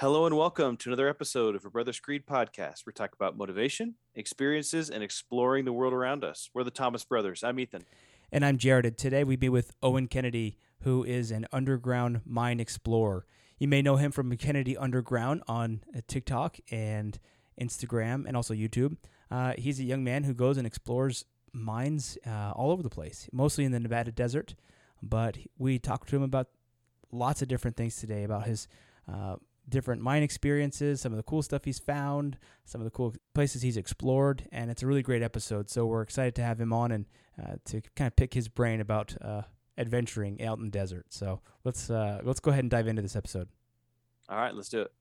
Hello and welcome to another episode of a Brothers Creed podcast. We talk about motivation, experiences, and exploring the world around us. We're the Thomas Brothers. I'm Ethan. And I'm Jared. And today we be with Owen Kennedy, who is an underground mine explorer. You may know him from Kenner Underground on uh, TikTok and Instagram and also YouTube. Uh, he's a young man who goes and explores mines uh, all over the place, mostly in the Nevada desert. But we talked to him about lots of different things today about his uh, different mine experiences, some of the cool stuff he's found, some of the cool places he's explored, and it's a really great episode. So we're excited to have him on and uh, to kind of pick his brain about uh, adventuring out in the desert. So let's uh, let's go ahead and dive into this episode. All right, let's do it.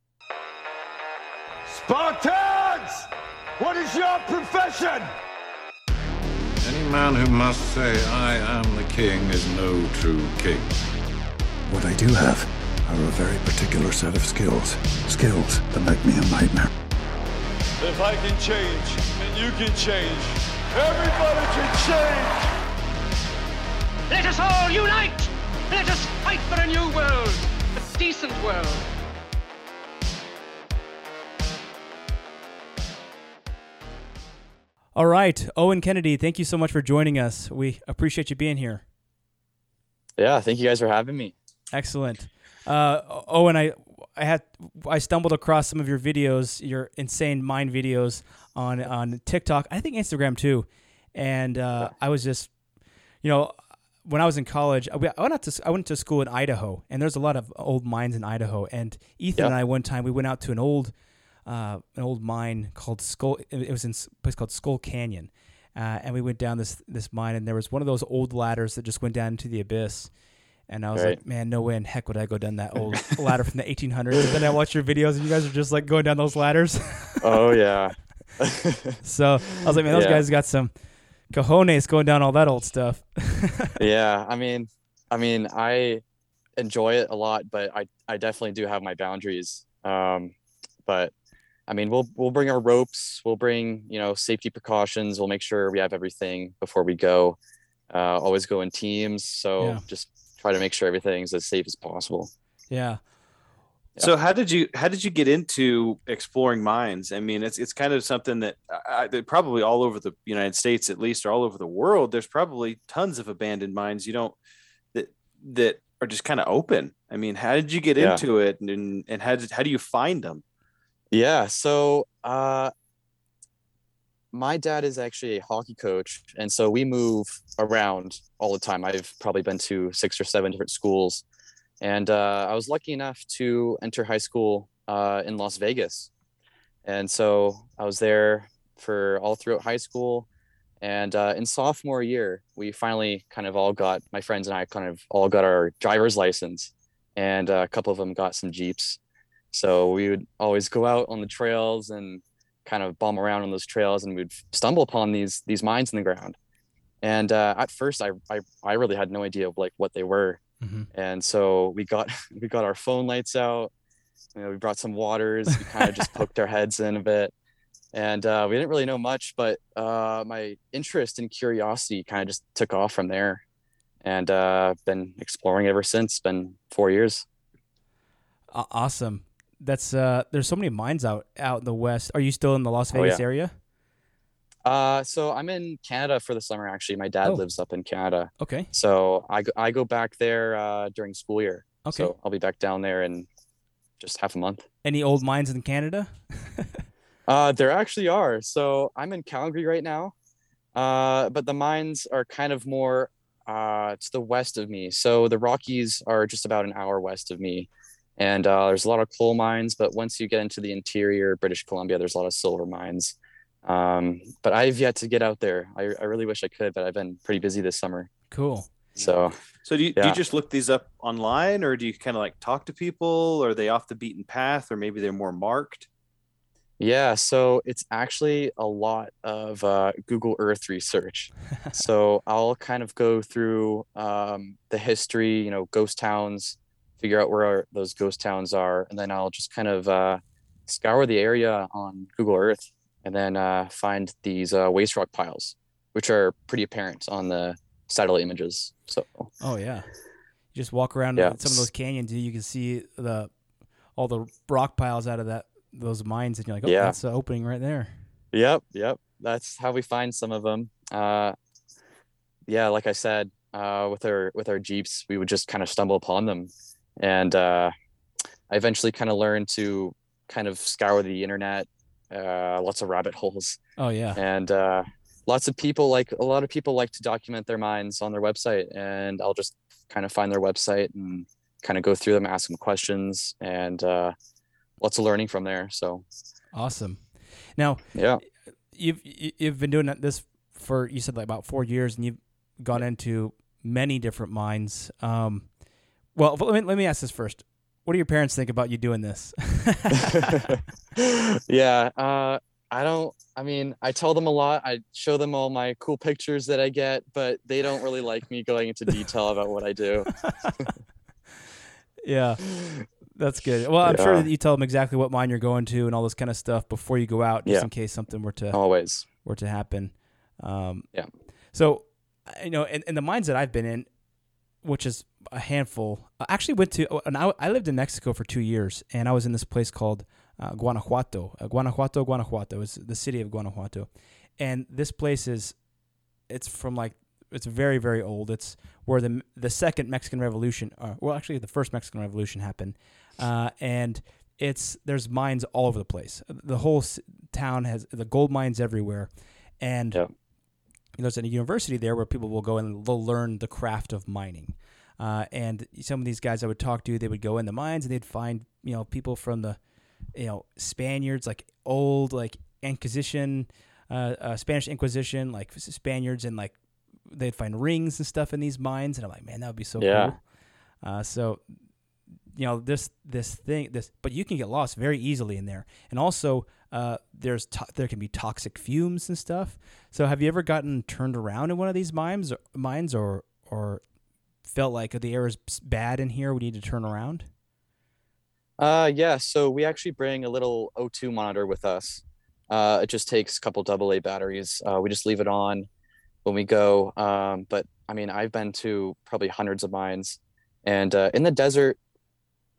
Spartans! What is your profession? Any man who must say, I am the king, is no true king. What I do have are a very particular set of skills. Skills that make me a nightmare. If I can change, and you can change, everybody can change! Let us all unite! Let us fight for a new world, a decent world. All right, Owen Kennedy, thank you so much for joining us. We appreciate you being here. Yeah, thank you guys for having me. Excellent. Uh, Owen, I I had I stumbled across some of your videos, your insane mind videos on on TikTok. I think Instagram too, and uh, I was just, you know, when I was in college, I went out to I went to school in Idaho, and there's a lot of old mines in Idaho. And Ethan Yeah. and I one time we went out to an old uh, an old mine called Skull. It was in a place called Skull Canyon, uh, and we went down this this mine, and there was one of those old ladders that just went down into the abyss. And I was Right. like, man, no way in heck would I go down that old ladder from the 1800s. And then I watched your videos, and you guys are just like going down those ladders. Oh yeah. so I was like, man, those Yeah. guys got some cojones going down all that old stuff. yeah, I mean I mean I enjoy it a lot, but I I definitely do have my boundaries. Um but I mean we'll we'll bring our ropes, we'll bring, you know, safety precautions, we'll make sure we have everything before we go. Uh always go in teams, so Yeah. just try to make sure everything's as safe as possible. yeah. So how did you how did you get into exploring mines? I mean, it's it's kind of something that, I, that probably all over the United States, at least, or all over the world. There's probably tons of abandoned mines you don't that that are just kind of open. I mean, how did you get Yeah. into it, and and how did, how do you find them? Yeah, so uh my dad is actually a hockey coach and so we move around all the time. I've probably been to six or seven different schools. And uh, I was lucky enough to enter high school uh, in Las Vegas. And so I was there for all throughout high school. And uh, in sophomore year, we finally kind of all got, my friends and I kind of all got our driver's license. And uh, a couple of them got some Jeeps. So we would always go out on the trails and kind of bum around on those trails and we'd stumble upon these these mines in the ground. And uh, at first I, I I really had no idea of like what they were. Mhm. And so we got we got our phone lights out. You know, we brought some waters. We kind of just poked our heads in a bit. And uh, we didn't really know much, but uh, my interest and curiosity kind of just took off from there. And uh, been exploring ever since. Been four years. Awesome. That's uh there's so many mines out out in the west. Are you still in the Las Oh, Vegas yeah. area? Uh, so I'm in Canada for the summer. Actually, my dad Oh. lives up in Canada, Okay. so I go, I go back there uh, during school year. Okay. So I'll be back down there in just half a month. Any old mines in Canada? Uh, there actually are. So I'm in Calgary right now, uh, but the mines are kind of more uh, to the west of me. So the Rockies are just about an hour west of me, and uh, there's a lot of coal mines. But once you get into the interior, British Columbia, there's a lot of silver mines. Um, but I've yet to get out there. I, I really wish I could, but I've been pretty busy this summer. Cool. So So do you, do you just look these up online, or do you kind of like talk to people? Or are they off the beaten path, or maybe they're more marked? Yeah, so it's actually a lot of uh, Google Earth research. so I'll kind of go through um, the history, you know, ghost towns, figure out where our, those ghost towns are, and then I'll just kind of uh, scour the area on Google Earth and then uh, find these uh, waste rock piles, which are pretty apparent on the satellite images. So Oh yeah. You just walk around Yeah. some of those canyons, you can see the all the rock piles out of that those mines, and you're like, oh, Yeah. that's the opening right there. Yep, yep. That's how we find some of them. Uh, yeah, like I said, uh, with our with our jeeps, we would just kind of stumble upon them, and uh, I eventually kind of learned to kind of scour the internet, uh, lots of rabbit holes, Oh yeah, and uh, lots of people like a lot of people like to document their minds on their website, and I'll just kind of find their website and kind of go through them, ask them questions, and uh, lots of learning from there. So awesome. Now yeah. you've you- you've been doing this for you said like about four years, and you've gone into many different mines. Um, well, let me let me ask this first. What do your parents think about you doing this? yeah uh i don't i mean i tell them a lot i show them all my cool pictures that i get but they don't really like me going into detail about what i do yeah, that's good. Well, I'm sure that you tell them exactly what mine you're going to and all this kind of stuff before you go out, just Yeah. in case something were to always were to happen. Um, Yeah. So, you know, in, in the mines that I've been in, which is a handful, I actually went to, oh, and I, I lived in Mexico for two years, and I was in this place called uh, Guanajuato. Uh, Guanajuato, Guanajuato is the city of Guanajuato, and this place is, it's from like, it's very very old. It's where the the second Mexican Revolution, uh, well, actually the first Mexican Revolution happened, uh, and it's there's mines all over the place. The whole s- town has the gold mines everywhere, and Yeah. there's a university there where people will go and they'll learn the craft of mining. Uh, and some of these guys I would talk to, they would go in the mines and they'd find you know people from the you know Spaniards, like old like Inquisition, uh, uh, Spanish Inquisition, like Spaniards, and like they'd find rings and stuff in these mines, and I'm like, man, that would be so Yeah. cool. Uh, so you know this this thing this but you can get lost very easily in there and also uh, there's to- there can be toxic fumes and stuff so have you ever gotten turned around in one of these mines or mines or or felt like the air is bad in here? We need to turn around? Uh yeah so we actually bring a little o2 monitor with us. Uh it just takes a couple double a batteries. Uh we just leave it on when we go. Um but i mean i've been to probably hundreds of mines. And uh, in the desert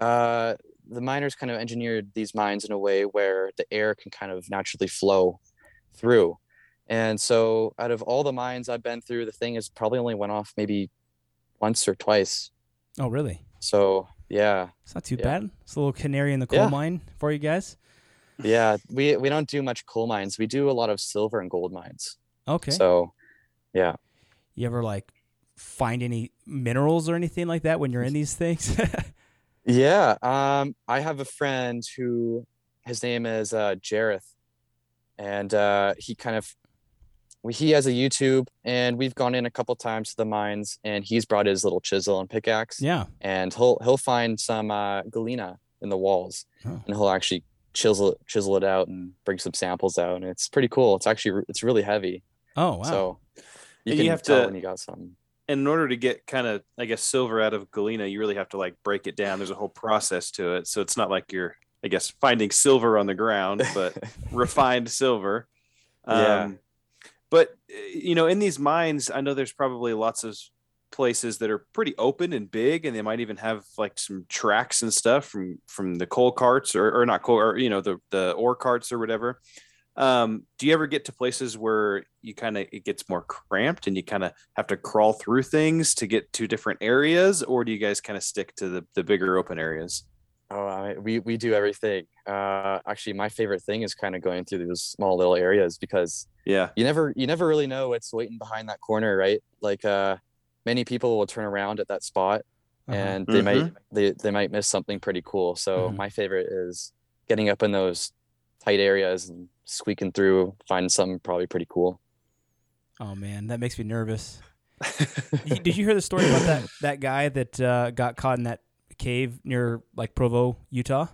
uh the miners kind of engineered these mines in a way where the air can kind of naturally flow through. And so out of all the mines i've been through the thing has probably only went off maybe once or twice. Oh really? So yeah. It's not too Yeah. bad. It's a little canary in the coal Yeah. mine for you guys. Yeah we we don't do much coal mines. We do a lot of silver and gold mines. Okay. So yeah. You ever like find any minerals or anything like that when you're in these things? Yeah um i have a friend who his name is uh jareth. And uh he kind of he has a youtube and we've gone in a couple times to the mines and he's brought his little chisel and pickaxe. Yeah. And he'll he'll find some uh galena in the walls Oh. and he'll actually chisel it chisel it out and bring some samples out and it's pretty cool. It's actually it's really heavy. Oh wow. So you And you have tell to- when you got some. in order to get kind of i guess silver out of galena you really have to like break it down. There's a whole process to it. So it's not like you're i guess finding silver on the ground but refined silver. Yeah. But uh, you know in these mines i know there's probably lots of places that are pretty open and big and they might even have like some tracks and stuff from from the coal carts or, or not coal or you know the the ore carts or whatever. Um, do you ever get to places where you kind of it gets more cramped and you kind of have to crawl through things to get to different areas or do you guys kind of stick to the, the bigger open areas Oh, I we we do everything. Uh, actually, my favorite thing is kind of going through those small little areas because yeah you never you never really know what's waiting behind that corner, right? Like, uh, many people will turn around at that spot Uh-huh. and they might Mhm. they they might miss something pretty cool. So Mhm. my favorite is getting up in those tight areas and squeaking through, finding something probably pretty cool. oh man that makes me nervous Did you hear the story about that that guy that uh, got caught in that cave near like Provo, Utah,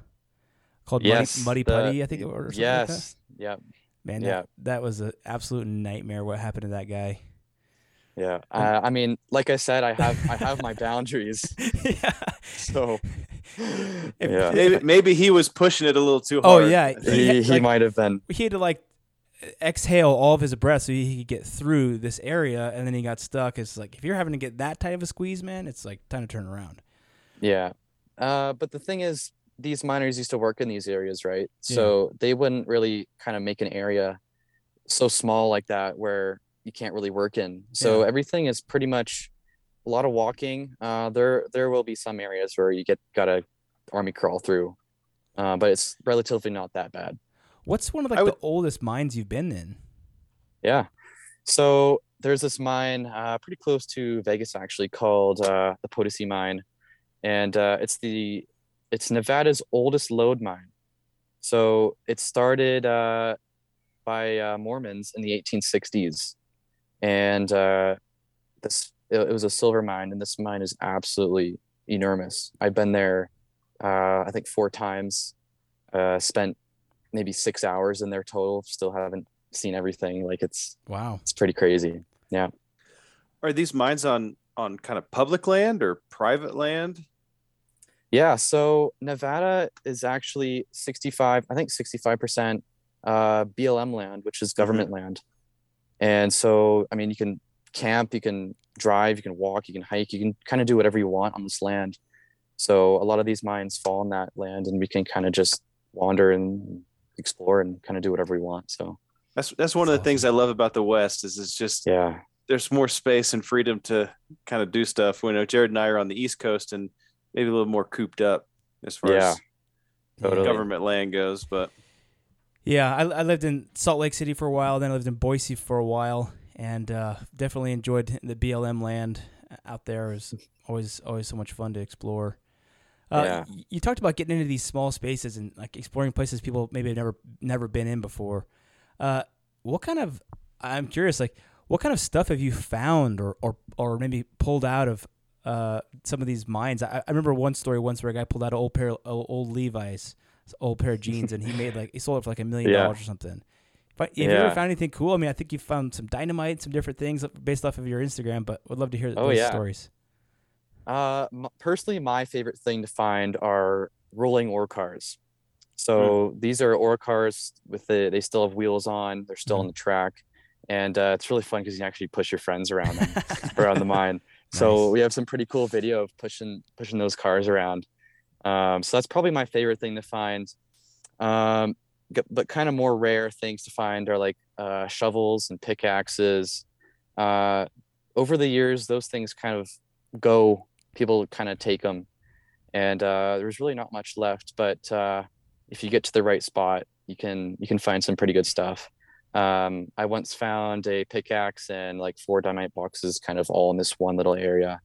called Yes, Muddy, Muddy the- Putty? I think it was. something like that. Yes. Yeah. Man, Yeah. that, that was an absolute nightmare. What happened to that guy? Yeah. Uh, I mean, like I said, I have I have my boundaries. yeah. So yeah. maybe, maybe he was pushing it a little too hard. Oh yeah, He, had, he like, might have been. he had to like exhale all of his breath so he could get through this area, and then he got stuck. It's like if you're having to get that tight of a squeeze, man, it's like time to turn around. Yeah. Uh, but the thing is, these miners used to work in these areas, right? So they wouldn't really kind of make an area so small like that where you can't really work in. So Yeah. everything is pretty much a lot of walking. Uh, there there will be some areas where you get gotta army crawl through, uh, but it's relatively not that bad. What's one of like I would- the oldest mines you've been in? Yeah. So there's this mine uh, pretty close to Vegas, actually, called uh, the Potosi Mine, and uh, it's the it's Nevada's oldest lode mine. So it started uh, by uh, Mormons in the 1860s, and uh, this it, it was a silver mine, and this mine is absolutely enormous. I've been there, uh, I think four times. Uh, spent maybe six hours in there total. Still haven't seen everything. Like it's Wow. it's pretty crazy. Yeah. Are these mines on on kind of public land or private land? Yeah. So Nevada is actually 65, I think 65% uh, BLM land, which is government land. And so, I mean, you can camp, you can drive, you can walk, you can hike, you can kind of do whatever you want on this land. So a lot of these mines fall on that land and we can kind of just wander and explore and kind of do whatever we want. So That's that's one of the things I love about the West is it's just yeah. there's more space and freedom to kind of do stuff. You know, Jared and I are on the East Coast and maybe a little more cooped up as far Yeah. as Totally. government land goes. But Yeah, I, I lived in Salt Lake City for a while, then I lived in Boise for a while, and uh, definitely enjoyed the BLM land out there. It was always always so much fun to explore. Uh, Yeah. You talked about getting into these small spaces and like exploring places people maybe have never never been in before. Uh, what kind of? I'm curious, like what kind of stuff have you found or or, or maybe pulled out of uh, some of these mines? I, I remember one story once where a guy pulled out an old pair of old Levi's, old pair of jeans, and he made like he sold it for like a million dollars or something. But have you ever found anything cool? I mean, I think you found some dynamite, some different things based off of your Instagram, but would love to hear Oh, those yeah. stories. Uh, m- personally, my favorite thing to find are rolling ore cars. So these are ore cars with the they still have wheels on. They're still on the track, and uh, it's really fun because you can actually push your friends around them around the mine. So we have some pretty cool video of pushing pushing those cars around. Um, so that's probably my favorite thing to find. Um, but kind of more rare things to find are like uh, shovels and pickaxes. Uh, over the years, those things kind of go. People kind of take them, and uh, there's really not much left. But uh, if you get to the right spot, you can you can find some pretty good stuff. Um, I once found a pickaxe and like four dynamite boxes, kind of all in this one little area,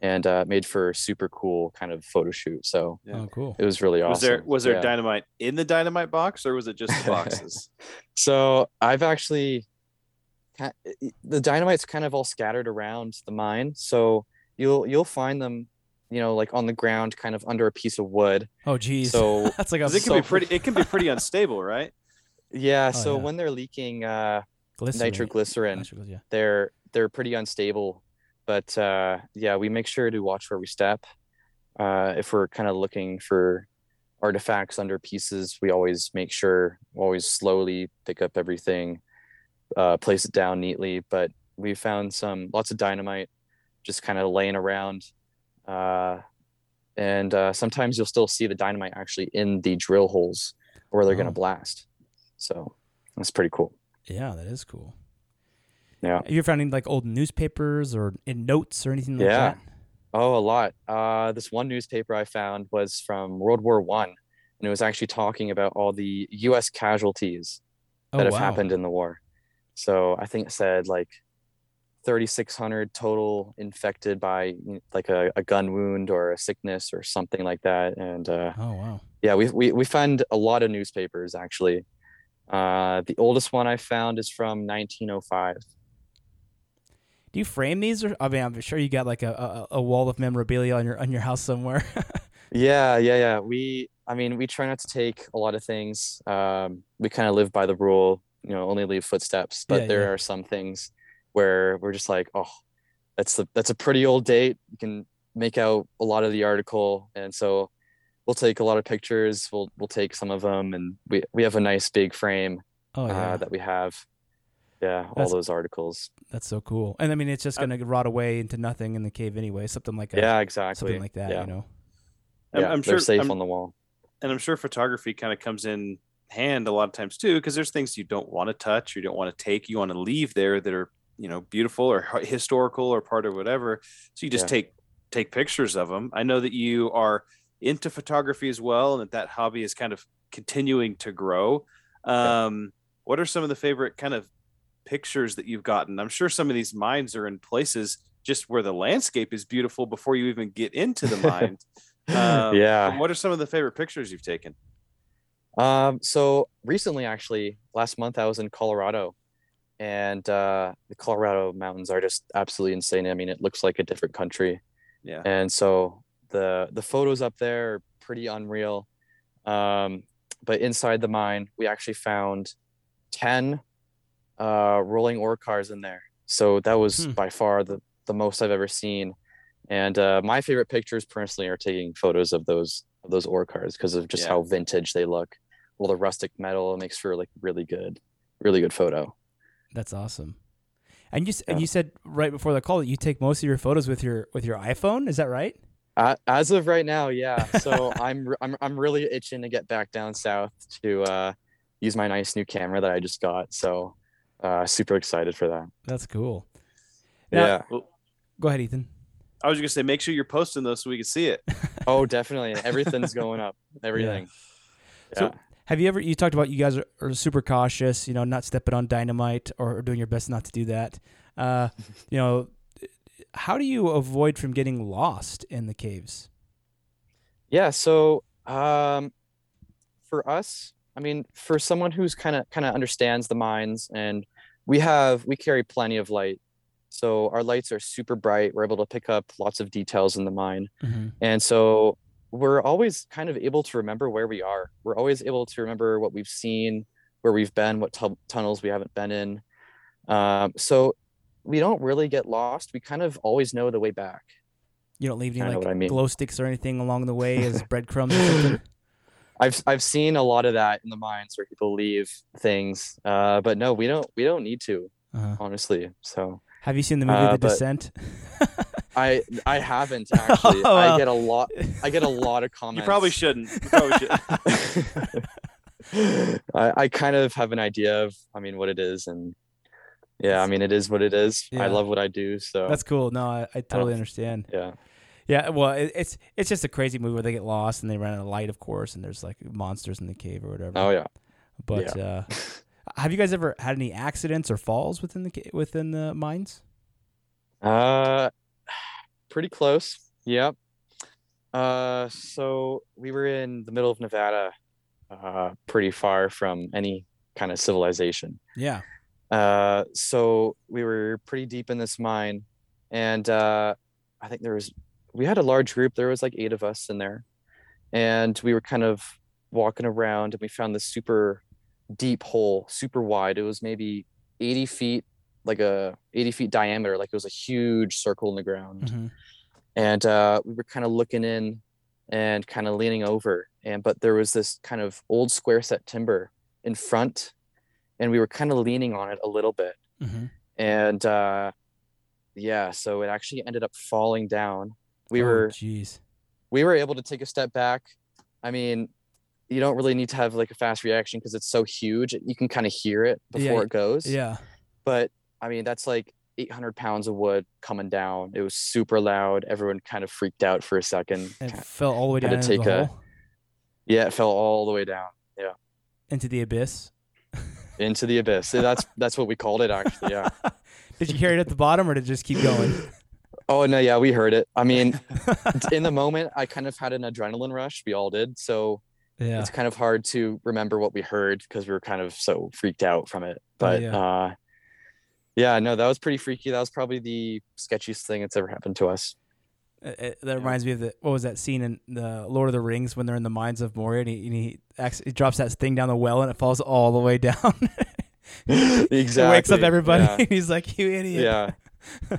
and uh, made for a super cool kind of photo shoot. So Yeah. Oh, cool. it was really awesome. was there was there Yeah. dynamite in the dynamite box or was it just the boxes? So I've actually the dynamite's kind of all scattered around the mine. So you'll you'll find them, you know, like on the ground, kind of under a piece of wood. Oh, geez. So that's like a 'Cause it can be pretty it can be pretty unstable, right? Yeah, Oh, so yeah. when they're leaking uh, glycerin. nitroglycerin, Nitroglycerin, yeah. they're they're pretty unstable. But uh, yeah, we make sure to watch where we step. Uh, if we're kind of looking for artifacts under pieces, we always make sure always slowly pick up everything, uh, place it down neatly. But we found some lots of dynamite just kind of laying around. Uh, and uh, sometimes you'll still see the dynamite actually in the drill holes where they're going Oh. to blast. So that's pretty cool. Yeah, that is cool. Yeah. Have you found any like old newspapers or in notes or anything like Yeah. that? Oh, a lot. Uh, this one newspaper I found was from World War One, and it was actually talking about all the U.S. casualties that oh, have wow. happened in the war. So I think it said like 3,600 total infected by like a, a gun wound or a sickness or something like that. And uh, Oh, wow. yeah, we, we we found a lot of newspapers actually. Uh, the oldest one I found is from 1905. Do you frame these, or I mean, I'm sure you got like a, a, a wall of memorabilia on your on your house somewhere. Yeah, yeah, yeah. We, I mean, we try not to take a lot of things. Um, we kind of live by the rule, you know, only leave footsteps. But Yeah, there yeah. are some things where we're just like, oh, that's the that's a pretty old date. You can make out a lot of the article, and so we'll take a lot of pictures. We'll we'll take some of them, and we we have a nice big frame oh yeah, uh, that we have. Yeah, all That's- those articles. that's so cool. And I mean, it's just Uh, gonna rot away into nothing in the cave anyway. Something like a, Yeah, exactly. something like that. Yeah, You know. I'm- yeah I'm they're sure- safe I'm- on the wall. and I'm sure photography kind of comes in hand a lot of times too, because there's things you don't want to touch, you don't want to take, you want to leave there that are you know beautiful or historical or part of whatever. So you just Yeah. take take pictures of them. I know that you are into photography as well, and that that hobby is kind of continuing to grow. Um, What are some of the favorite kind of pictures that you've gotten? I'm sure some of these mines are in places just where the landscape is beautiful before you even get into the mine. Um, Yeah. What are some of the favorite pictures you've taken? Um, so recently, actually, last month I was in Colorado, and uh, the Colorado mountains are just absolutely insane. I mean, it looks like a different country, Yeah. and so the the photos up there are pretty unreal. Um, but inside the mine, we actually found ten uh, rolling ore cars in there. So that was Hmm. by far the the most I've ever seen. And uh, my favorite pictures personally are taking photos of those of those ore cars because of just Yeah. how vintage they look. Well, the rustic metal makes for like really good, really good photo. That's awesome. And you s and you said right before the call that you take most of your photos with your with your iPhone. Is that right? Uh, as of right now, yeah. So I'm I'm I'm really itching to get back down south to uh, use my nice new camera that I just got. So uh, super excited for that. That's cool. Now- yeah. Go ahead, Ethan. I was just gonna say, make sure you're posting those so we can see it. Oh, definitely. Everything's going up. Everything. So- Yeah. Have you ever? You talked about you guys are, are super cautious. You know, not stepping on dynamite or doing your best not to do that. Uh, you know, how do you avoid from getting lost in the caves? Yeah, so um for us, I mean, for someone who's kind of kind of understands the mines and we have we carry plenty of light. So our lights are super bright. We're able to pick up lots of details in the mine. And so we're always kind of able to remember where we are. We're always able to remember what we've seen, where we've been, what tu- tunnels we haven't been in. Um, so we don't really get lost. We kind of always know the way back. You don't leave any I know like I mean. glow sticks or anything along the way as breadcrumbs or something. I've I've seen a lot of that in the mines where people leave things, uh, but no, we don't we don't need to Uh-huh. honestly. So Have you seen the movie Uh, The Descent? I I haven't actually. Oh, well. I get a lot. I get a lot of comments. You probably shouldn't. You probably should. I, I kind of have an idea of I mean what it is and yeah I mean it is what it is Yeah. I love what I do so That's cool. No, I, I totally understand. yeah Yeah, well, it, it's it's just a crazy movie where they get lost and they run out of light, of course, and there's like monsters in the cave or whatever. oh yeah But uh, have you guys ever had any accidents or falls within the within the mines? uh pretty close yep uh so we were in the middle of Nevada uh pretty far from any kind of civilization Yeah. Uh, so we were pretty deep in this mine, and uh, I think there was we had a large group. There was like eight of us in there, and we were kind of walking around, and we found this super deep hole, super wide. It was maybe 80 feet, like a 80 feet diameter, like it was a huge circle in the ground hmm and uh, we were kind of looking in and kind of leaning over and but there was this kind of old square set timber in front and we were kind of leaning on it a little bit hmm and uh, yeah so it actually ended up falling down we were Jeez. we were able to take a step back i mean you don't really need to have like a fast reaction because it's so huge you can kind of hear it Yeah, before it goes Yeah. but I mean that's like 800 pounds of wood coming down. It was super loud. Everyone kind of freaked out for a second. And it fell all the way had down to take the a- hole, Yeah, it fell all the way down. Yeah, into the abyss. Into the abyss. That's that's what we called it actually. Yeah. Did you hear it at the bottom, or did it just keep going? Oh no, yeah, we heard it. I mean, in the moment, I kind of had an adrenaline rush. We all did. So yeah. it's kind of hard to remember what we heard because we were kind of so freaked out from it. But yeah. uh, yeah, no, that was pretty freaky. That was probably the sketchiest thing that's ever happened to us. Uh, uh, that reminds me of the what was that scene in the Lord of the Rings when they're in the mines of Moria and he, and he, acts, he drops that thing down the well and it falls all the way down. exactly. It wakes up everybody. Yeah. and He's like, "You idiot." yeah.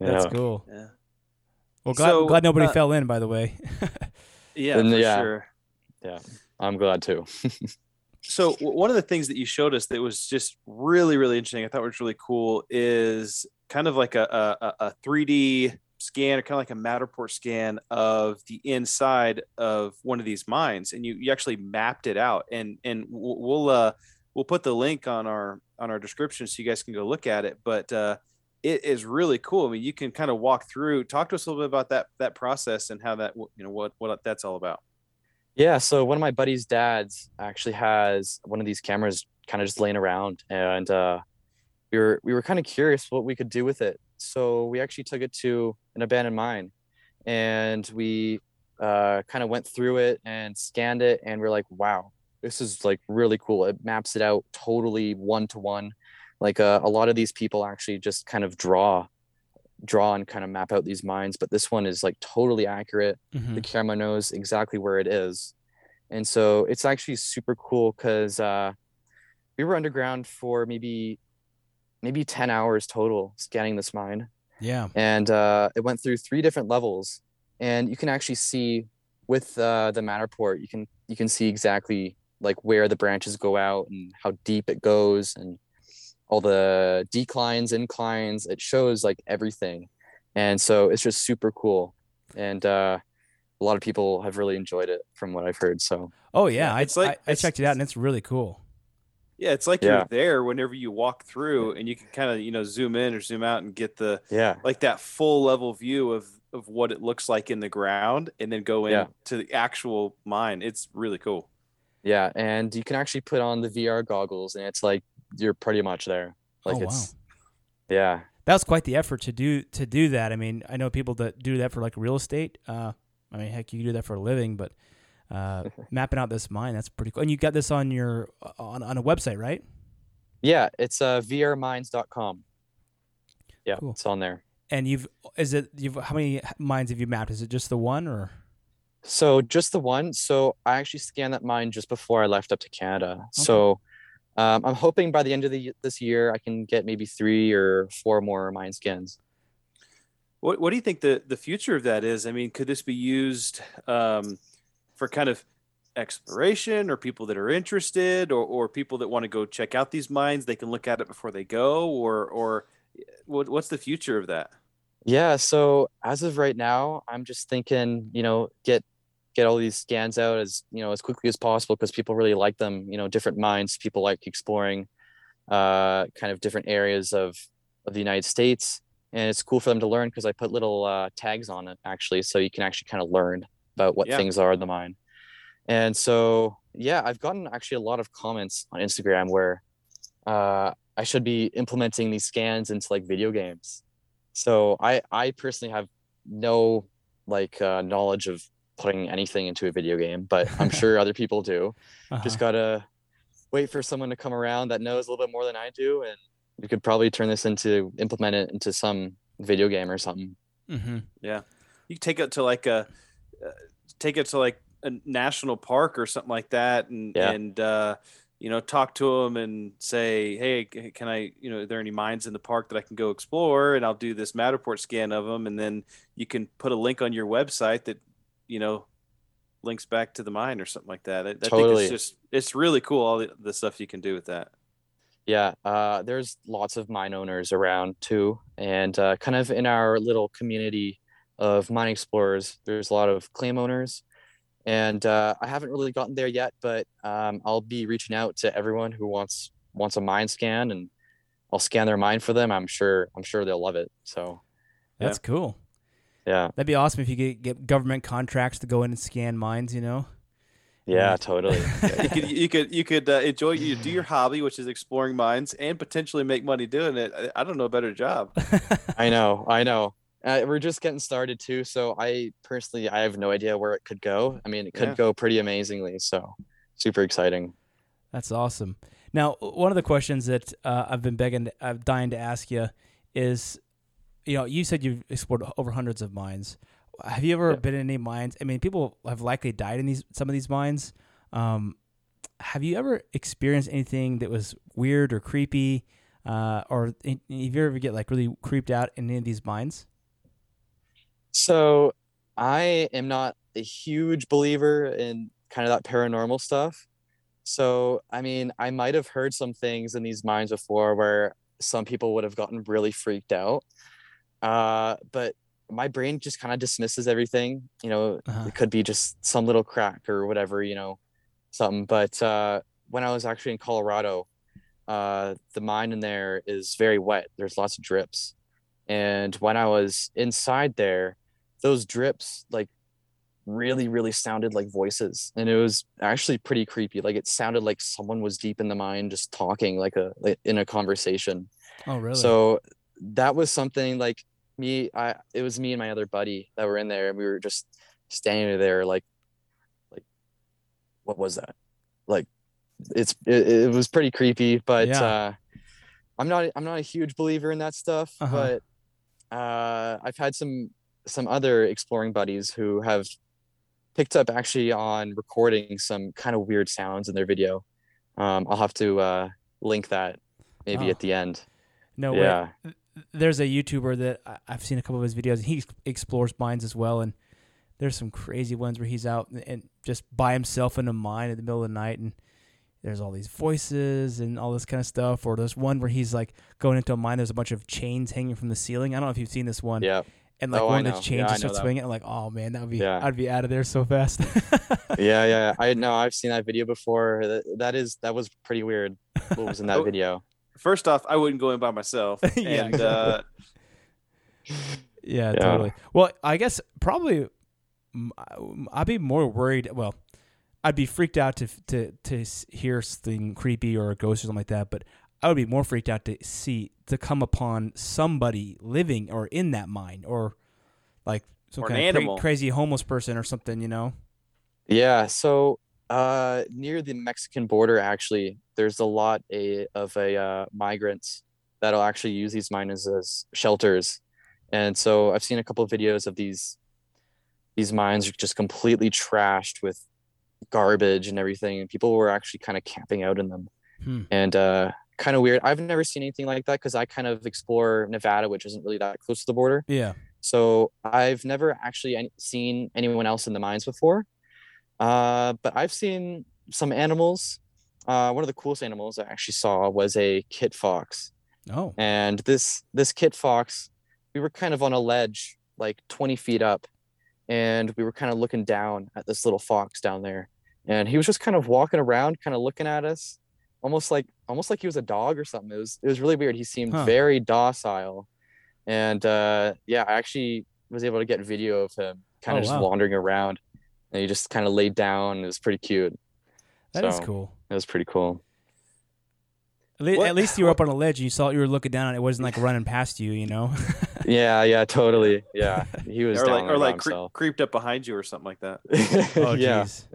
That's Yeah. cool. Yeah. Well, glad, So, glad nobody uh, fell in. By the way. Yeah, And for yeah. sure. Yeah, I'm glad too. So w- one of the things that you showed us that was just really, really interesting, I thought was really cool, is kind of like a a, a 3D scan or kind of like a Matterport scan of the inside of one of these mines, and you you actually mapped it out. And and we'll we'll, uh, we'll put the link on our on our description so you guys can go look at it. But uh, it is really cool. I mean, you can kind of walk through, talk to us a little bit about that that process and how that you know what what that's all about. Yeah, so one of my buddy's dads actually has one of these cameras kind of just laying around and uh we were we were kind of curious what we could do with it. So we actually took it to an abandoned mine and we uh kind of went through it and scanned it and we're like, wow, this is like really cool. It maps it out totally one to one. Like uh, a lot of these people actually just kind of draw draw and kind of map out these mines, but this one is like totally accurate Mhm. the camera knows exactly where it is and so it's actually super cool because uh, we were underground for maybe maybe 10 hours total scanning this mine. Yeah. and uh, it went through three different levels and you can actually see with uh, the matterport you can you can see exactly like where the branches go out and how deep it goes and all the declines inclines. It shows like everything. And so it's just super cool. And uh, a lot of people have really enjoyed it from what i've heard so. Oh yeah, I, it's like- I, I it's- checked it out and it's really cool. Yeah, it's like Yeah. you're there whenever you walk through, and you can kind of you know zoom in or zoom out and get the yeah like that full level view of of what it looks like in the ground, and then go Yeah. into the actual mine. It's really cool. yeah and you can actually put on the vr goggles and it's like you're pretty much there like Oh, wow. it's yeah That was quite the effort to do to do that. I mean, I know people that do that for like real estate. Uh, I mean, heck, you can do that for a living, but uh, mapping out this mine, that's pretty cool. And you got this on your on, on a website, right? yeah it's uh vrmines.com yeah Cool. it's on there And you've is it you've how many mines have you mapped? Is it just the one or? So just the one. So I actually scanned that mine just before I left up to Canada. So um, I'm hoping by the end of the this year I can get maybe three or four more mine scans. What What do you think the the future of that is? I mean, could this be used um, for kind of exploration, or people that are interested, or or people that want to go check out these mines? They can look at it before they go, or or what, what's the future of that? Yeah. So as of right now, I'm just thinking, you know, get get all these scans out as you know as quickly as possible because people really like them. You know, different mines. People like exploring uh, kind of different areas of of the United States, and it's cool for them to learn because I put little uh, tags on it actually, so you can actually kind of learn about what Yeah. things are in the mine. And so, yeah, I've gotten actually a lot of comments on Instagram where uh, I should be implementing these scans into like video games. So I I personally have no like uh, knowledge of putting anything into a video game, but I'm sure other people do. Just Uh-huh. gotta wait for someone to come around that knows a little bit more than I do, and we could probably turn this into implement it into some video game or something. hmm Yeah, You take it to like a uh, take it to like a national park or something like that, and Yeah. and uh, you know talk to them and say, hey, can I you know are there any mines in the park that I can go explore? And I'll do this Matterport scan of them, and then you can put a link on your website that you know links back to the mine or something like that. I, I think Totally. it's just it's really cool all the, the stuff you can do with that. Yeah, uh, there's lots of mine owners around too, and uh, kind of in our little community of mine explorers, there's a lot of claim owners, and uh, I haven't really gotten there yet, but um, I'll be reaching out to everyone who wants wants a mine scan, and I'll scan their mine for them. I'm sure I'm sure they'll love it. So That's cool. yeah, That'd be awesome if you could get government contracts to go in and scan mines. You know. yeah, Yeah. totally. you could you could you could uh, enjoy you do your hobby, which is exploring mines, and potentially make money doing it. I, I don't know a better job. I know, I know. Uh, we're just getting started too, so I personally I have no idea where it could go. I mean, it could Yeah. go pretty amazingly. So super exciting. That's awesome. Now, one of the questions that uh, I've been begging, I'm dying to ask you is, you know, you said you've explored over hundreds of mines. Have you ever Yeah. been in any mines? I mean, people have likely died in these some of these mines. Um, have you ever experienced anything that was weird or creepy, uh, or if you ever get like really creeped out in any of these mines? So I am not a huge believer in kind of that paranormal stuff. So, I mean, I might have heard some things in these mines before where some people would have gotten really freaked out. Uh, but my brain just kind of dismisses everything. You know, Uh-huh. it could be just some little crack or whatever. You know, something. But uh, when I was actually in Colorado, uh, the mine in there is very wet. There's lots of drips, and when I was inside there, those drips like really really sounded like voices and it was actually pretty creepy like it sounded like someone was deep in the mine just talking like a like in a conversation Oh, really? so that was something like me i it was me and my other buddy that were in there and we were just standing there like like what was that like it's it, it was pretty creepy but Yeah. uh i'm not i'm not a huge believer in that stuff Uh-huh. but uh i've had some some other exploring buddies who have picked up actually on recording some kind of weird sounds in their video um i'll have to uh link that maybe Oh. at the end no, yeah there's a YouTuber that I've seen a couple of his videos. and He explores mines as well, and there's some crazy ones where he's out and, and just by himself in a mine in the middle of the night, and there's all these voices and all this kind of stuff. Or there's one where he's like going into a mine. There's a bunch of chains hanging from the ceiling. I don't know if you've seen this one. yeah And like Oh, I one of the know. chains Yeah, I just know starts swinging. I'm like, oh man, that would be. Yeah. I'd be out of there so fast. yeah yeah i know i've seen that video before that, that is that was pretty weird what was in that Oh, video First off, I wouldn't go in by myself. Yeah, and uh, Yeah, Yeah. totally. Well, I guess probably I- I'd be more worried. Well, I'd be freaked out to to to hear something creepy or a ghost or something like that. But I would be more freaked out to see to come upon somebody living or in that mine or like some Or an kind of cra- crazy homeless person or something. You know? yeah so uh near the mexican border actually there's a lot a, of a uh, migrants that'll actually use these mines as shelters and so i've seen a couple of videos of these these mines are just completely trashed with garbage and everything and people were actually kind of camping out in them Hmm. and uh kind of weird i've never seen anything like that because i kind of explore nevada which isn't really that close to the border Yeah. So I've never actually seen anyone else in the mines before, uh, but I've seen some animals. Uh, one of the coolest animals I actually saw was a kit fox, Oh. and this this kit fox, we were kind of on a ledge, like 20 feet up, and we were kind of looking down at this little fox down there, and he was just kind of walking around, kind of looking at us, almost like almost like he was a dog or something. It was it was really weird. He seemed Huh. very docile, and uh, yeah, I actually was able to get video of him kind Oh, of just wow. wandering around, and he just kind of laid down. It was pretty cute. That is So, cool. It was pretty cool. At, le- at least you were up on a ledge and you saw you were looking down and it wasn't like running past you. You know? Yeah, yeah, totally. Yeah, he was or down like or like cre- creeped up behind you or something like that. oh, yeah. jeez.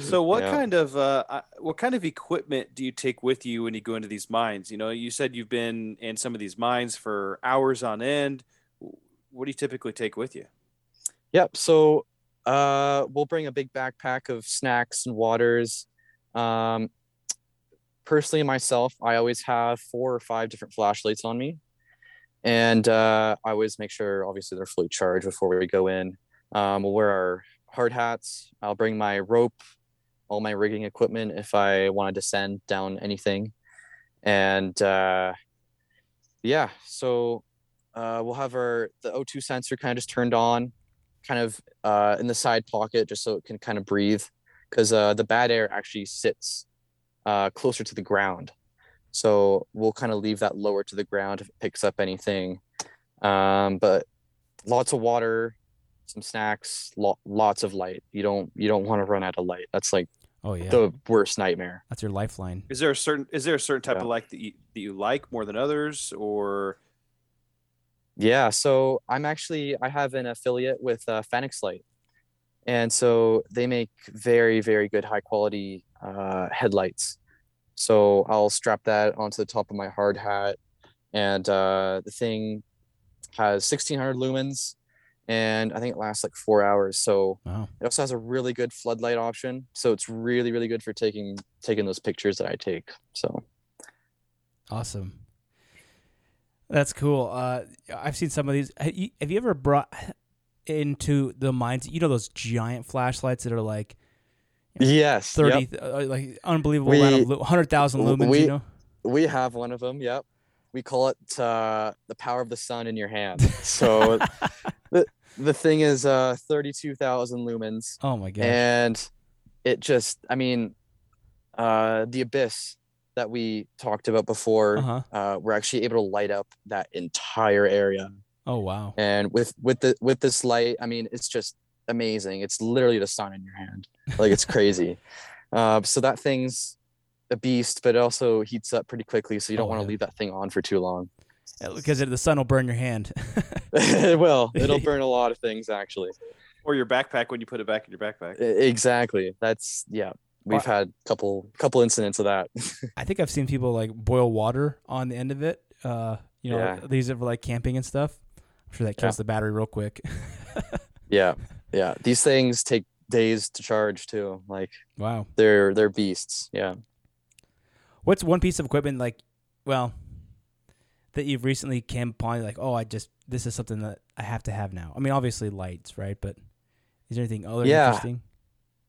So what Yeah. kind of uh, what kind of equipment do you take with you when you go into these mines? You know, you said you've been in some of these mines for hours on end. What do you typically take with you? Yep. So uh, we'll bring a big backpack of snacks and waters. Um, personally, myself, I always have four or five different flashlights on me, and uh, I always make sure, obviously, they're fully charged before we go in. Um, we'll wear our hard hats. I'll bring my rope, all my rigging equipment if I want to descend down anything, and uh, yeah. So uh, we'll have our the O2 sensor kind of just turned on, kind of uh, in the side pocket, just so it can kind of breathe, because uh, the bad air actually sits uh, closer to the ground. So we'll kind of leave that lower to the ground if it picks up anything. Um, but lots of water, some snacks, lo- lots of light. You don't you don't want to run out of light. That's like Oh yeah. the worst nightmare. That's your lifeline. Is there a certain is there a certain type Yeah. of light that you, that you like more than others, or Yeah, so I'm actually I have an affiliate with uh, Fenix Light, and so they make very very good high quality uh, headlights. So I'll strap that onto the top of my hard hat, and uh, the thing has 1600 lumens, and I think it lasts like four hours. So Wow. it also has a really good floodlight option. So it's really really good for taking taking those pictures that I take. So Awesome. That's cool. Uh, I've seen some of these. Have you, have you ever brought into the minds? You know those giant flashlights that are like yes, thirty, yep. uh, like unbelievable We- amount of hundred thousand lumens. we- you know? we have one of them. Yep. we call it uh, the power of the sun in your hand. So the thing is uh, thirty two thousand lumens, Oh my god. and it just I mean, uh, the abyss that we talked about before. Uh huh. Uh, we're actually able to light up that entire area, Oh wow. and with with the with this light, I mean, it's just amazing. It's literally the sun in your hand, like it's crazy. uh, so that thing's a beast, but it also heats up pretty quickly, so you don't Oh, want to yeah. leave that thing on for too long. Because the sun will burn your hand. it will. It'll burn a lot of things, actually. Or your backpack when you put it back in your backpack. Exactly. That's yeah. We've had a couple couple incidents of that. I think I've seen people like boil water on the end of it. Uh, you know, Yeah. these are like camping and stuff. I'm sure that kills Yeah. the battery real quick. yeah, yeah. These things take days to charge too. Like wow. they're they're beasts. Yeah. What's one piece of equipment like, well, that you've recently came upon? Like, oh, I just this is something that I have to have now. I mean, obviously lights, right? But is there anything other Yeah. interesting?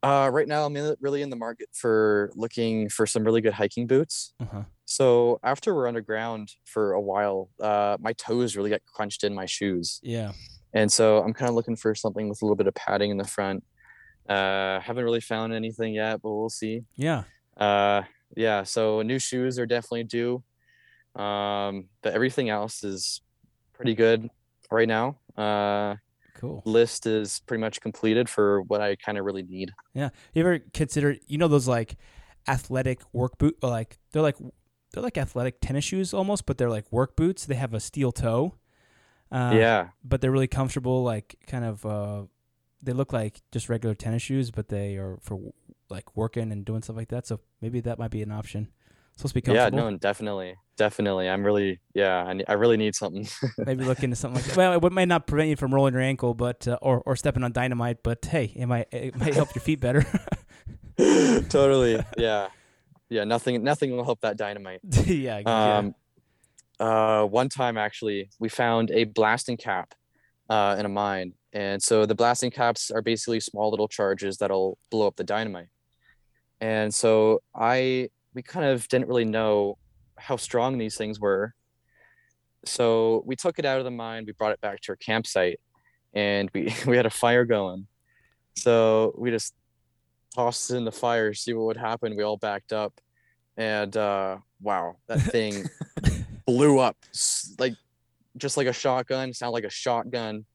Uh, right now, I'm in, really in the market for looking for some really good hiking boots. Uh huh. So after we're underground for a while, uh, my toes really get crunched in my shoes, Yeah. and so I'm kind of looking for something with a little bit of padding in the front. Uh, haven't really found anything yet, but we'll see. Yeah. Uh, yeah, so new shoes are definitely due. Um, but everything else is pretty good right now. Uh, Cool. list is pretty much completed for what I kind of really need. Yeah. You ever consider you know those like athletic work boot or like they're like they're like athletic tennis shoes almost, but they're like work boots. They have a steel toe. Uh, yeah, But they're really comfortable. Like kind of uh, they look like just regular tennis shoes, but they are for like working and doing stuff like that. So maybe that might be an option. Supposed to be yeah, no, definitely, definitely. I'm really, yeah, I, I really need something. maybe look into something like that. Well, it might not prevent you from rolling your ankle, but uh, or or stepping on dynamite. But hey, it might it might help your feet better. totally, yeah, yeah. Nothing, nothing will help that dynamite. yeah. yeah. Um, uh, one time actually, we found a blasting cap uh, in a mine, and so the blasting caps are basically small little charges that'll blow up the dynamite. And so I, we kind of didn't really know how strong these things were. So we took it out of the mine, we brought it back to our campsite, and we we had a fire going. So we just tossed it in the fire, see what would happen. We all backed up, and uh, wow, that thing blew up like just like a shotgun. Sound like a shotgun.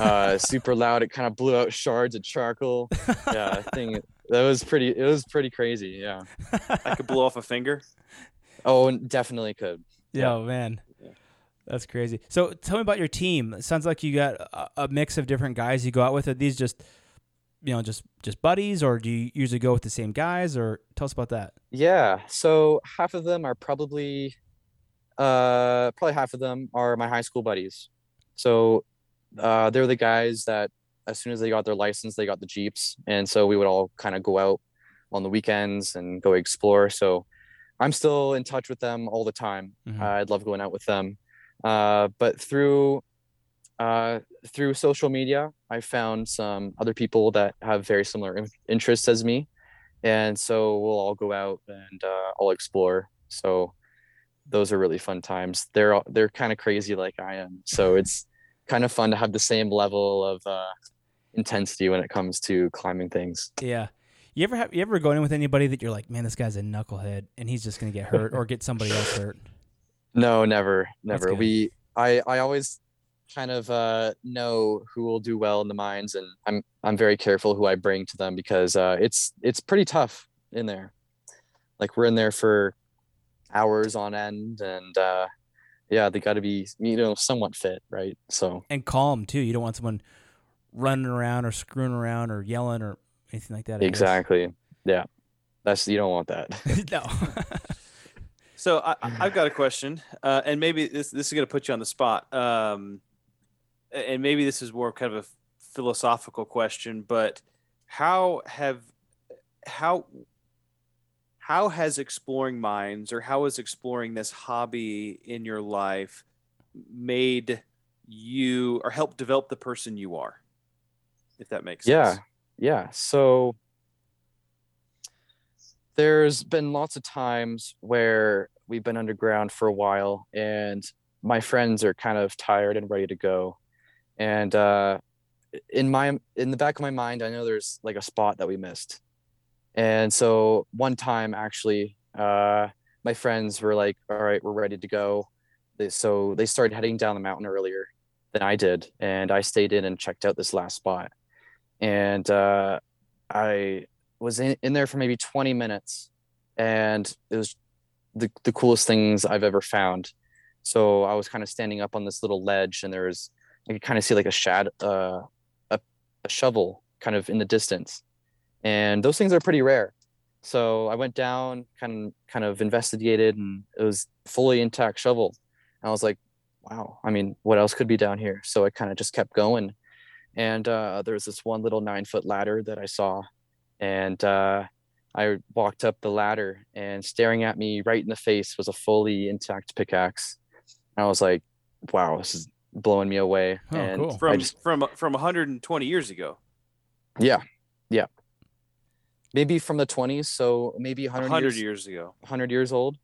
Uh, super loud. It kind of blew out shards of charcoal. Yeah, thing. That was pretty. It was pretty crazy. Yeah. I could blow off a finger. Oh, and definitely could. Yeah, oh, man. That's crazy. So tell me about your team. It sounds like you got a, a mix of different guys you go out with. Are these just, you know, just just buddies, or do you usually go with the same guys? Or tell us about that. Yeah. So half of them are probably, uh, probably half of them are my high school buddies. So, uh, they're the guys that as soon as they got their license, they got the jeeps, and so we would all kind of go out on the weekends and go explore. So, I'm still in touch with them all the time. Mhm. I'd love going out with them. Uh, but through uh, through social media, I found some other people that have very similar in- interests as me, and so we'll all go out and uh, all explore. So those are really fun times. They're they're kind of crazy like I am, so it's kind of fun to have the same level of uh, intensity when it comes to climbing things. Yeah. You ever have you ever go in with anybody that you're like, man, this guy's a knucklehead, and he's just gonna get hurt or get somebody else hurt? No, never, never. We, I, I always kind of uh, know who will do well in the mines, and I'm, I'm very careful who I bring to them because uh, it's, it's pretty tough in there. Like we're in there for hours on end, and uh, yeah, they got to be, you know, somewhat fit, right? So And calm too. You don't want someone running around or screwing around or yelling or anything like that. I guess. exactly, yeah, that's you don't want that. no. So I, I- I've got a question, uh, and maybe this this is going to put you on the spot. Um, and maybe this is more kind of a philosophical question, but how have how how has exploring mines or how has exploring this hobby in your life made you or helped develop the person you are? If that makes yeah sense. yeah Yeah. so there's been lots of times where we've been underground for a while and my friends are kind of tired and ready to go and uh in my in the back of my mind i know there's like a spot that we missed and so one time actually uh my friends were like all right we're ready to go they, so they started heading down the mountain earlier than i did and i stayed in and checked out this last spot and uh i was in, in there for maybe 20 minutes and it was the, the coolest things I've ever found. So I was kind of standing up on this little ledge and there was, I could kind of see like a shad, uh, a, a shovel kind of in the distance. And those things are pretty rare. So I went down, kind of, kind of investigated and it was fully intact shovel. And I was like, wow, I mean, what else could be down here? So I kind of just kept going. And uh, there was this one little nine foot ladder that I saw and uh, I walked up the ladder, and staring at me right in the face was a fully intact pickaxe. And I was like, "Wow, this is blowing me away." Oh, and cool. I From just, from from 120 years ago. yeah, yeah, maybe from the 20s, so maybe 100, 100 years, years ago. 100 years old.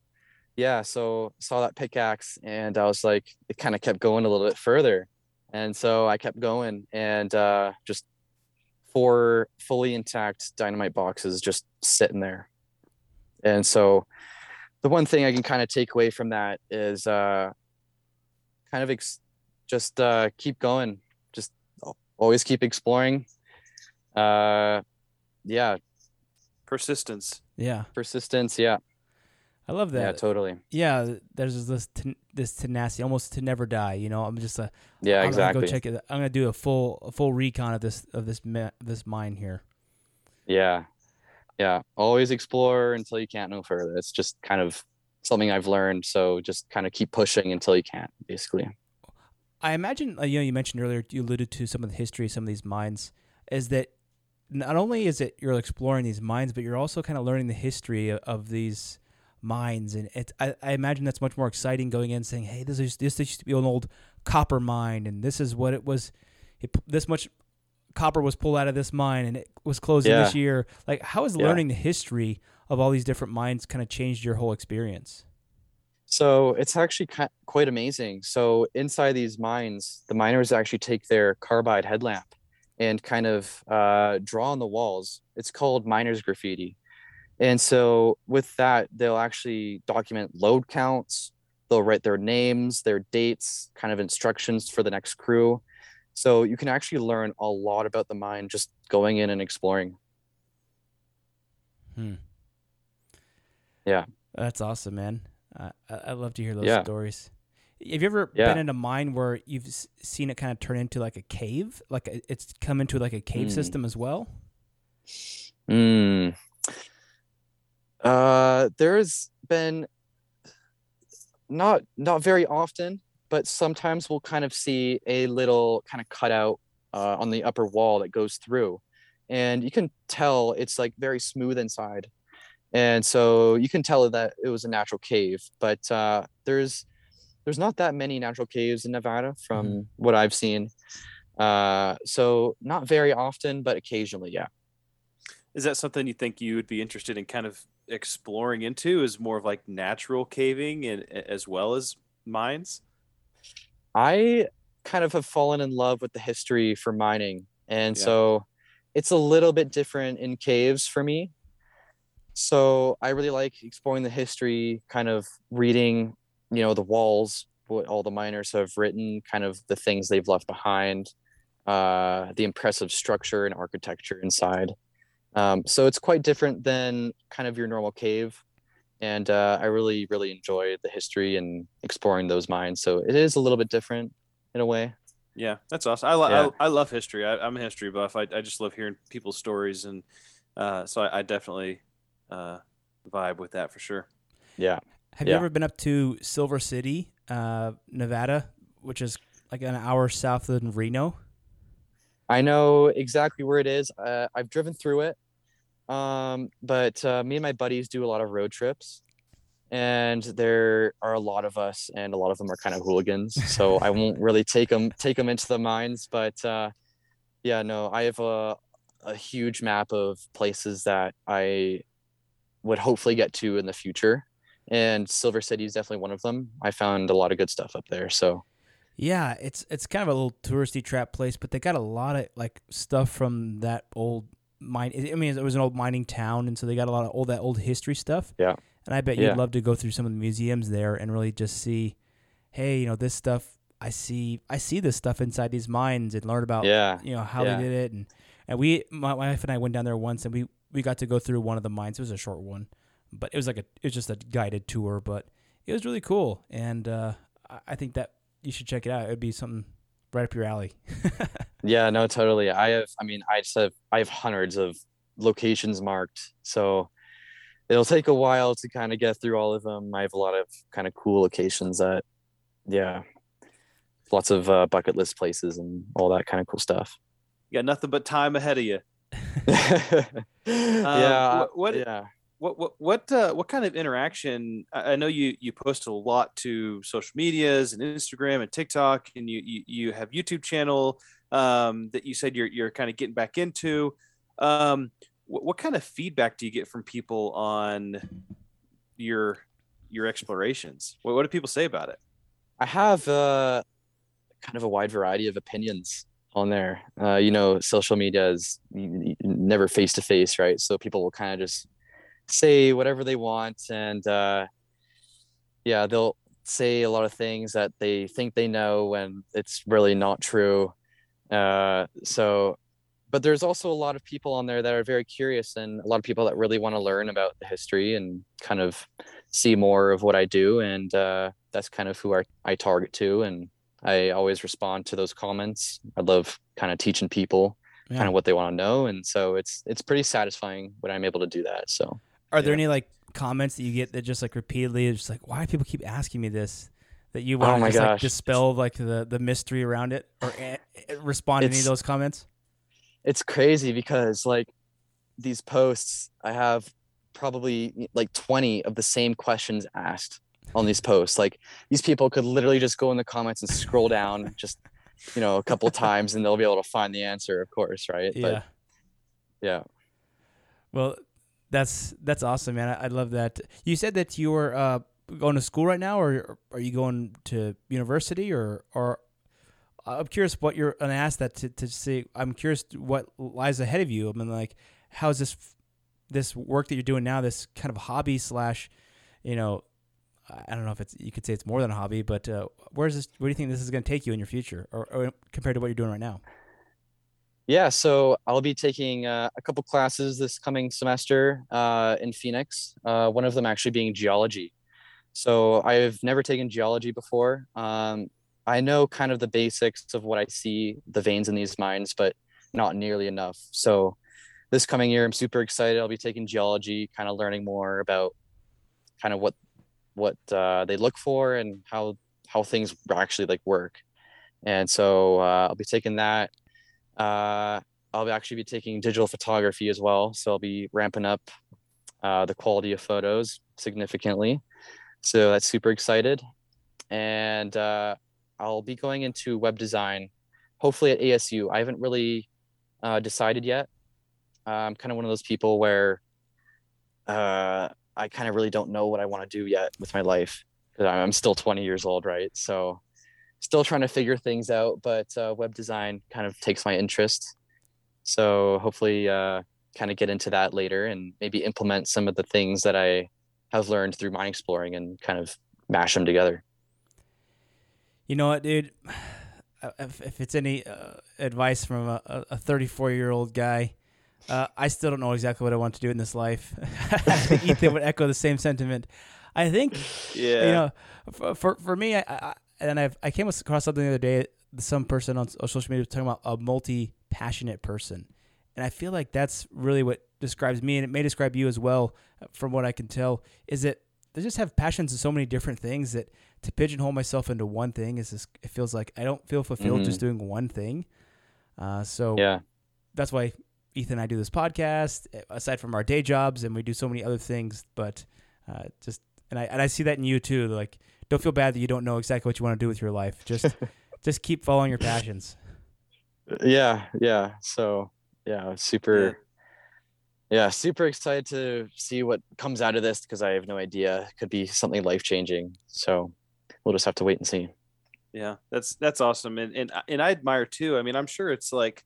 Yeah, so saw that pickaxe, and I was like, it kind of kept going a little bit further, and so I kept going, and uh, just four fully intact dynamite boxes just sitting there. And so the one thing I can kind of take away from that is uh kind of ex- just uh keep going. Just always keep exploring. Uh yeah, Persistence. Yeah, persistence, yeah. I love that. Yeah, totally. yeah, there's this ten- this tenacity, almost to never die. You know, I'm just a Yeah, I'm exactly. Gonna go check it. I'm gonna do a full a full recon of this of this this mine here. Yeah. Yeah. Always explore until you can't no further. It's just kind of something I've learned. So just kind of keep pushing until you can't, basically. I imagine uh, you know you mentioned earlier you alluded to some of the history of some of these mines. Is that not only is it you're exploring these mines, but you're also kind of learning the history of, of these mines, and it I, I imagine that's much more exciting going in saying, hey, this is this used to be an old copper mine, and this is what it was. It, this much copper was pulled out of this mine, and it was closing this year. Like, how has Yeah. learning the history of all these different mines kind of changed your whole experience? So it's actually quite amazing. So inside these mines, the miners actually take their carbide headlamp and kind of uh, draw on the walls. It's called miners graffiti. And so with that, they'll actually document load counts. They'll write their names, their dates, kind of instructions for the next crew. So you can actually learn a lot about the mine just going in and exploring. Hmm. Yeah. That's awesome, man. Uh, I I love to hear those Yeah. stories. Have you ever Yeah. been in a mine where you've seen it kind of turn into like a cave? Like it's come into like a cave Mm. system as well? Mm. Uh, there's been not not very often, but sometimes we'll kind of see a little kind of cutout uh, on the upper wall that goes through, and you can tell it's like very smooth inside, and so you can tell that it was a natural cave. But uh, there's there's not that many natural caves in Nevada from what I've seen. Uh, so not very often, but occasionally, yeah. Is that something you think you would be interested in kind of exploring into? Is more of like natural caving and as well as mines? I kind of have fallen in love with the history for mining. And Yeah. so it's a little bit different in caves for me. So I really like exploring the history, kind of reading, you know, the walls, what all the miners have written, kind of the things they've left behind, uh, the impressive structure and architecture inside. Um, so it's quite different than kind of your normal cave. And uh, I really, really enjoy the history and exploring those mines. So it is a little bit different in a way. Yeah, that's awesome. I, lo- Yeah. I, I love history. I, I'm a history buff. I, I just love hearing people's stories, and uh, so I, I definitely uh, vibe with that for sure. Yeah. Have you ever been up to Silver City, uh, Nevada, which is like an hour south of Reno? I know exactly where it is. Uh, I've driven through it. Um, but uh, me and my buddies do a lot of road trips. And there are a lot of us, and a lot of them are kind of hooligans. So I won't really take them take them into the mines. But uh, yeah, no, I have a a huge map of places that I would hopefully get to in the future. And Silver City is definitely one of them. I found a lot of good stuff up there. So Yeah, it's it's kind of a little touristy trap place, but they got a lot of like stuff from that old mine. I mean, it was an old mining town, and so they got a lot of all that old history stuff. Yeah. And I bet Yeah. you'd love to go through some of the museums there and really just see, hey, you know, this stuff. I see, I see this stuff inside these mines and learn about, yeah, you know, how Yeah. they did it. And and we, my wife and I went down there once, and we we got to go through one of the mines. It was a short one, but it was like a it was just a guided tour, but it was really cool. And uh, I- I think that you should check it out. It'd be something right up your alley. yeah, no, totally. I have, I mean, I just have, I have hundreds of locations marked. So it'll take a while to kind of get through all of them. I have a lot of kind of cool locations that, yeah, lots of uh, bucket list places and all that kind of cool stuff. You got nothing but time ahead of you. yeah, wh- what- yeah. What what what uh, what kind of interaction? I know you you post a lot to social medias and Instagram and TikTok, and you you, you have YouTube channel um, that you said you're you're kind of getting back into. Um, what, what kind of feedback do you get from people on your your explorations? What, what do people say about it? I have uh, kind of a wide variety of opinions on there. Uh, you know, social media is never face to face, right? So people will kind of just say whatever they want, and uh, yeah, they'll say a lot of things that they think they know when it's really not true. Uh, so, but there's also a lot of people on there that are very curious, and a lot of people that really want to learn about the history and kind of see more of what I do, and uh, that's kind of who I, I target to, and I always respond to those comments. I love kind of teaching people Yeah. kind of what they want to know, and so it's it's pretty satisfying when I'm able to do that. So Are there yeah. any like comments that you get that just like repeatedly is just like, why do people keep asking me this? That you want Oh to just like dispel like the the mystery around it or a- a- respond to any of those comments? it's crazy because like these posts, I have probably like 20 of the same questions asked on these posts. Like these people could literally just go in the comments and scroll down just you know a couple times and they'll be able to find the answer, of course, right? Yeah. But yeah. Well, that's that's awesome, man. I, I love that. You said that you were uh, going to school right now, or are you going to university, or or I'm curious what you're. And I asked that to to see. I'm curious what lies ahead of you. I mean, like, how's this this work that you're doing now? This kind of hobby slash, you know, I don't know if it's you could say it's more than a hobby, but uh, where's this? Where do you think this is going to take you in your future, or, or compared to what you're doing right now? Yeah, so I'll be taking uh, a couple classes this coming semester uh, in Phoenix. Uh, one of them actually being geology. So I've never taken geology before. Um, I know kind of the basics of what I see the veins in these mines, but not nearly enough. So this coming year, I'm super excited. I'll be taking geology, kind of learning more about kind of what what uh, they look for and how how things actually like work. And so uh, I'll be taking that. Uh, I'll actually be taking digital photography as well. So I'll be ramping up uh, the quality of photos significantly. So that's super excited. And uh, I'll be going into web design, hopefully at ASU. I haven't really uh, decided yet. Uh, I'm kind of one of those people where uh, I kind of really don't know what I want to do yet with my life because I'm still 20 years old, right? So still trying to figure things out, but uh, web design kind of takes my interest. So hopefully, uh, kind of get into that later and maybe implement some of the things that I have learned through mine exploring and kind of mash them together. You know what, dude? If, if it's any uh, advice from a, a 34 year old guy, uh, I still don't know exactly what I want to do in this life. Ethan would echo the same sentiment. I think, Yeah. you know, for for, for me, I, I and I've I came across something the other day. Some person on social media was talking about a multi passionate person, and I feel like that's really what describes me, and it may describe you as well, uh, from what I can tell. Is that they just have passions in so many different things that to pigeonhole myself into one thing is just, it feels like I don't feel fulfilled Mhm. just doing one thing. Uh, so Yeah. that's why Ethan and I do this podcast aside from our day jobs and we do so many other things but uh, just and I and I see that in you too like don't feel bad that you don't know exactly what you want to do with your life just just keep following your passions Yeah. Yeah. So, yeah, super. yeah, super excited to see what comes out of this because I have no idea. It could be something life changing. So we'll just have to wait and see. Yeah, that's that's awesome, and and and I admire too. I mean, I'm sure it's like,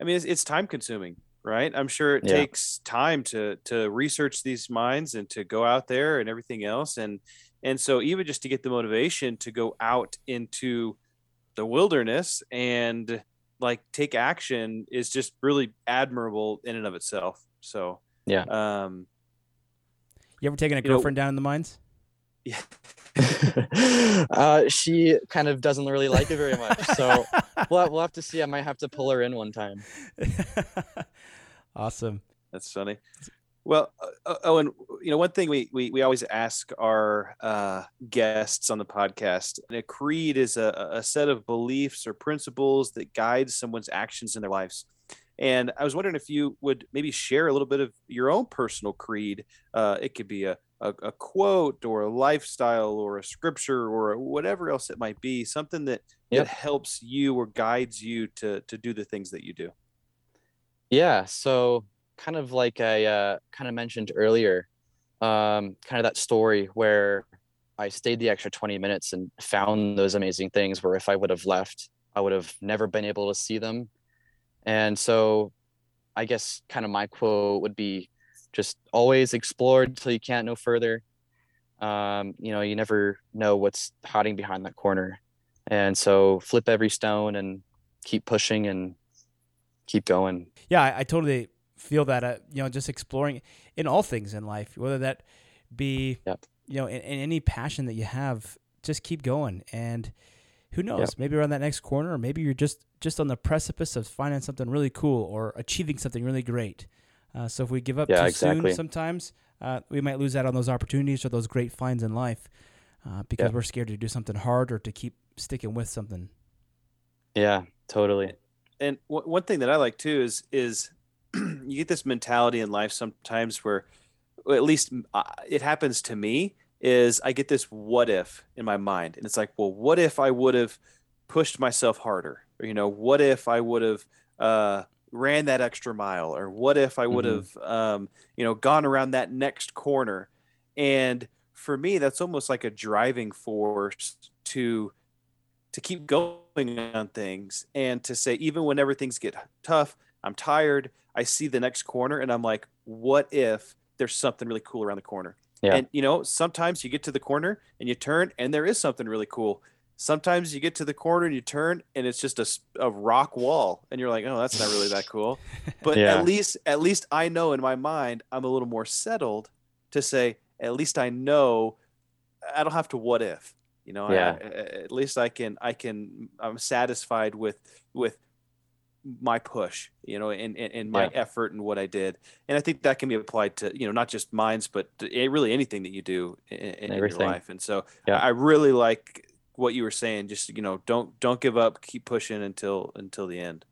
I mean, it's, it's time consuming, right? I'm sure it Yeah. takes time to to research these mines and to go out there and everything else, and and so even just to get the motivation to go out into the wilderness and like take action is just really admirable in and of itself. So Yeah. um, You ever taken a You know- girlfriend down in the mines? yeah, uh, she kind of doesn't really like it very much. So we'll, we'll have to see. I might have to pull her in one time. awesome. That's funny. Well, uh, uh, Owen, you know, one thing we, we, we always ask our uh, guests on the podcast, and a creed is a, a set of beliefs or principles that guides someone's actions in their lives. And I was wondering if you would maybe share a little bit of your own personal creed. Uh, it could be a, a, a quote or a lifestyle or a scripture or whatever else it might be, something that, Yep. that helps you or guides you to, to do the things that you do. Yeah. So kind of like I uh, kind of mentioned earlier, um, kind of that story where I stayed the extra 20 minutes and found those amazing things where if I would have left, I would have never been able to see them. And so I guess kind of my quote would be just always explore until you can't no further. Um, you know, you never know what's hiding behind that corner. And so flip every stone and keep pushing and keep going. Yeah, I, I totally feel that. Uh, you know, just exploring in all things in life, whether that be, Yep. you know, in, in any passion that you have, just keep going. And who knows? Maybe around that next corner, or maybe you're just just on the precipice of finding something really cool or achieving something really great. Uh, so if we give up Yeah, too exactly. soon, sometimes uh, we might lose out on those opportunities or those great finds in life uh, because Yeah. we're scared to do something hard or to keep sticking with something. Yeah, totally. and w- one thing that I like too is is you get this mentality in life sometimes where, at least uh, it happens to me, is I get this what if in my mind, and it's like, well, what if I would have pushed myself harder, or you know, what if I would have uh, ran that extra mile, or what if I would have um, you know gone around that next corner, and for me, that's almost like a driving force to to keep going on things and to say even whenever things get tough i'm tired i see the next corner and i'm like what if there's something really cool around the corner Yeah. and you know sometimes you get to the corner and you turn and there is something really cool sometimes you get to the corner and you turn and it's just a rock wall and you're like oh that's not really that cool but Yeah. at least at least i know in my mind i'm a little more settled to say at least i know i don't have to what if you know Yeah. I- at least i can i can i'm satisfied with with my push you know and, and, and my Yeah. effort and what i did and i think that can be applied to you know not just mines but eh, really anything that you do in, in your life and so Yeah. i really like what you were saying just you know don't don't give up keep pushing until until the end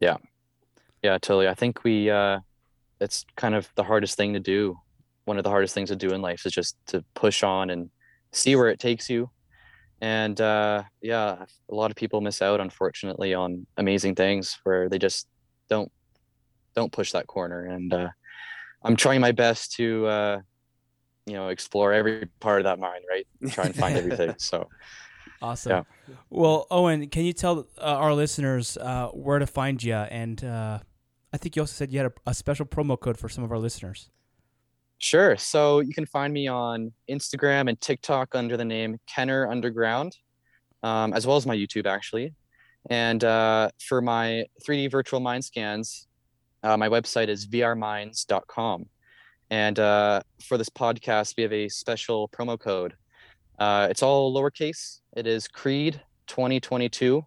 Yeah. Yeah, totally. I think we uh it's kind of the hardest thing to do. One of the hardest things to do in life is just to push on and see where it takes you. And uh yeah, a lot of people miss out unfortunately on amazing things where they just don't don't push that corner and uh I'm trying my best to uh you know explore every part of that mind, right? Try and find everything. So Awesome. Yeah. Well, Owen, can you tell uh, our listeners uh, where to find you? And uh, I think you also said you had a, a special promo code for some of our listeners. Sure. So you can find me on Instagram and TikTok under the name Kenner Underground, um, as well as my YouTube, actually. And uh, for my 3D virtual mind scans, uh, my website is vrmines.com. And uh, for this podcast, we have a special promo code. Uh, it's all lowercase. It is Creed 2022.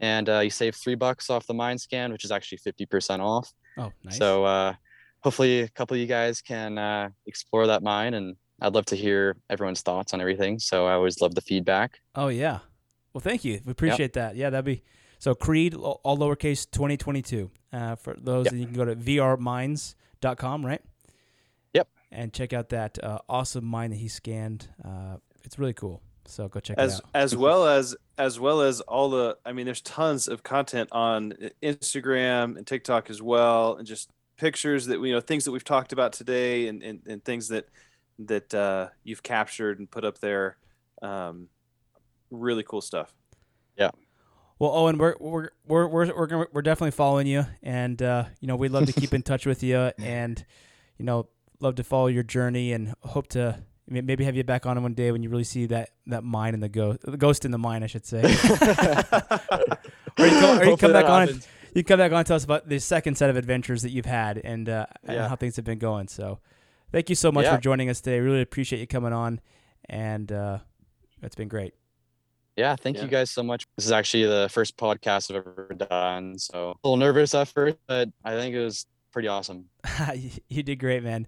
And uh, you save three bucks off the mind scan, which is actually 50% off. Oh, nice. So uh, hopefully a couple of you guys can uh, explore that mine, and I'd love to hear everyone's thoughts on everything. So I always love the feedback. oh, yeah. Well, thank you. We appreciate that. Yeah, that'd be so. Creed, all all lowercase, 2022. Uh, for those, Yep. and you can go to vrmines.com, right? Yep. And check out that uh, awesome mine that he scanned. Uh, it's really cool. So go check it as out. as well as as well as all the i mean there's tons of content on instagram and tiktok as well and just pictures that we you know things that we've talked about today and and, and things that that uh, you've captured and put up there. Um, really cool stuff. Yeah. Well, Owen, we're we're we're we're we're, gonna, we're definitely following you, and uh, you know we'd love to keep in touch with you, and you know love to follow your journey, and hope to maybe have you back on one day when you really see that that mine in the ghost, the ghost in the mine, I should say. or you come, or you come back that on. happens. You come back on and tell us about the second set of adventures that you've had and, uh, and how things have been going. So, thank you so much Yeah. for joining us today. Really appreciate you coming on, and uh, it's been great. Yeah, thank Yeah. you guys so much. This is actually the first podcast I've ever done, so a little nervous at first, but I think it was pretty awesome. you did great, man.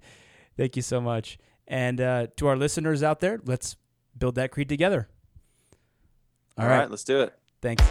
Thank you so much. And uh, to our listeners out there, let's build that creed together. All right, let's do it. Thanks.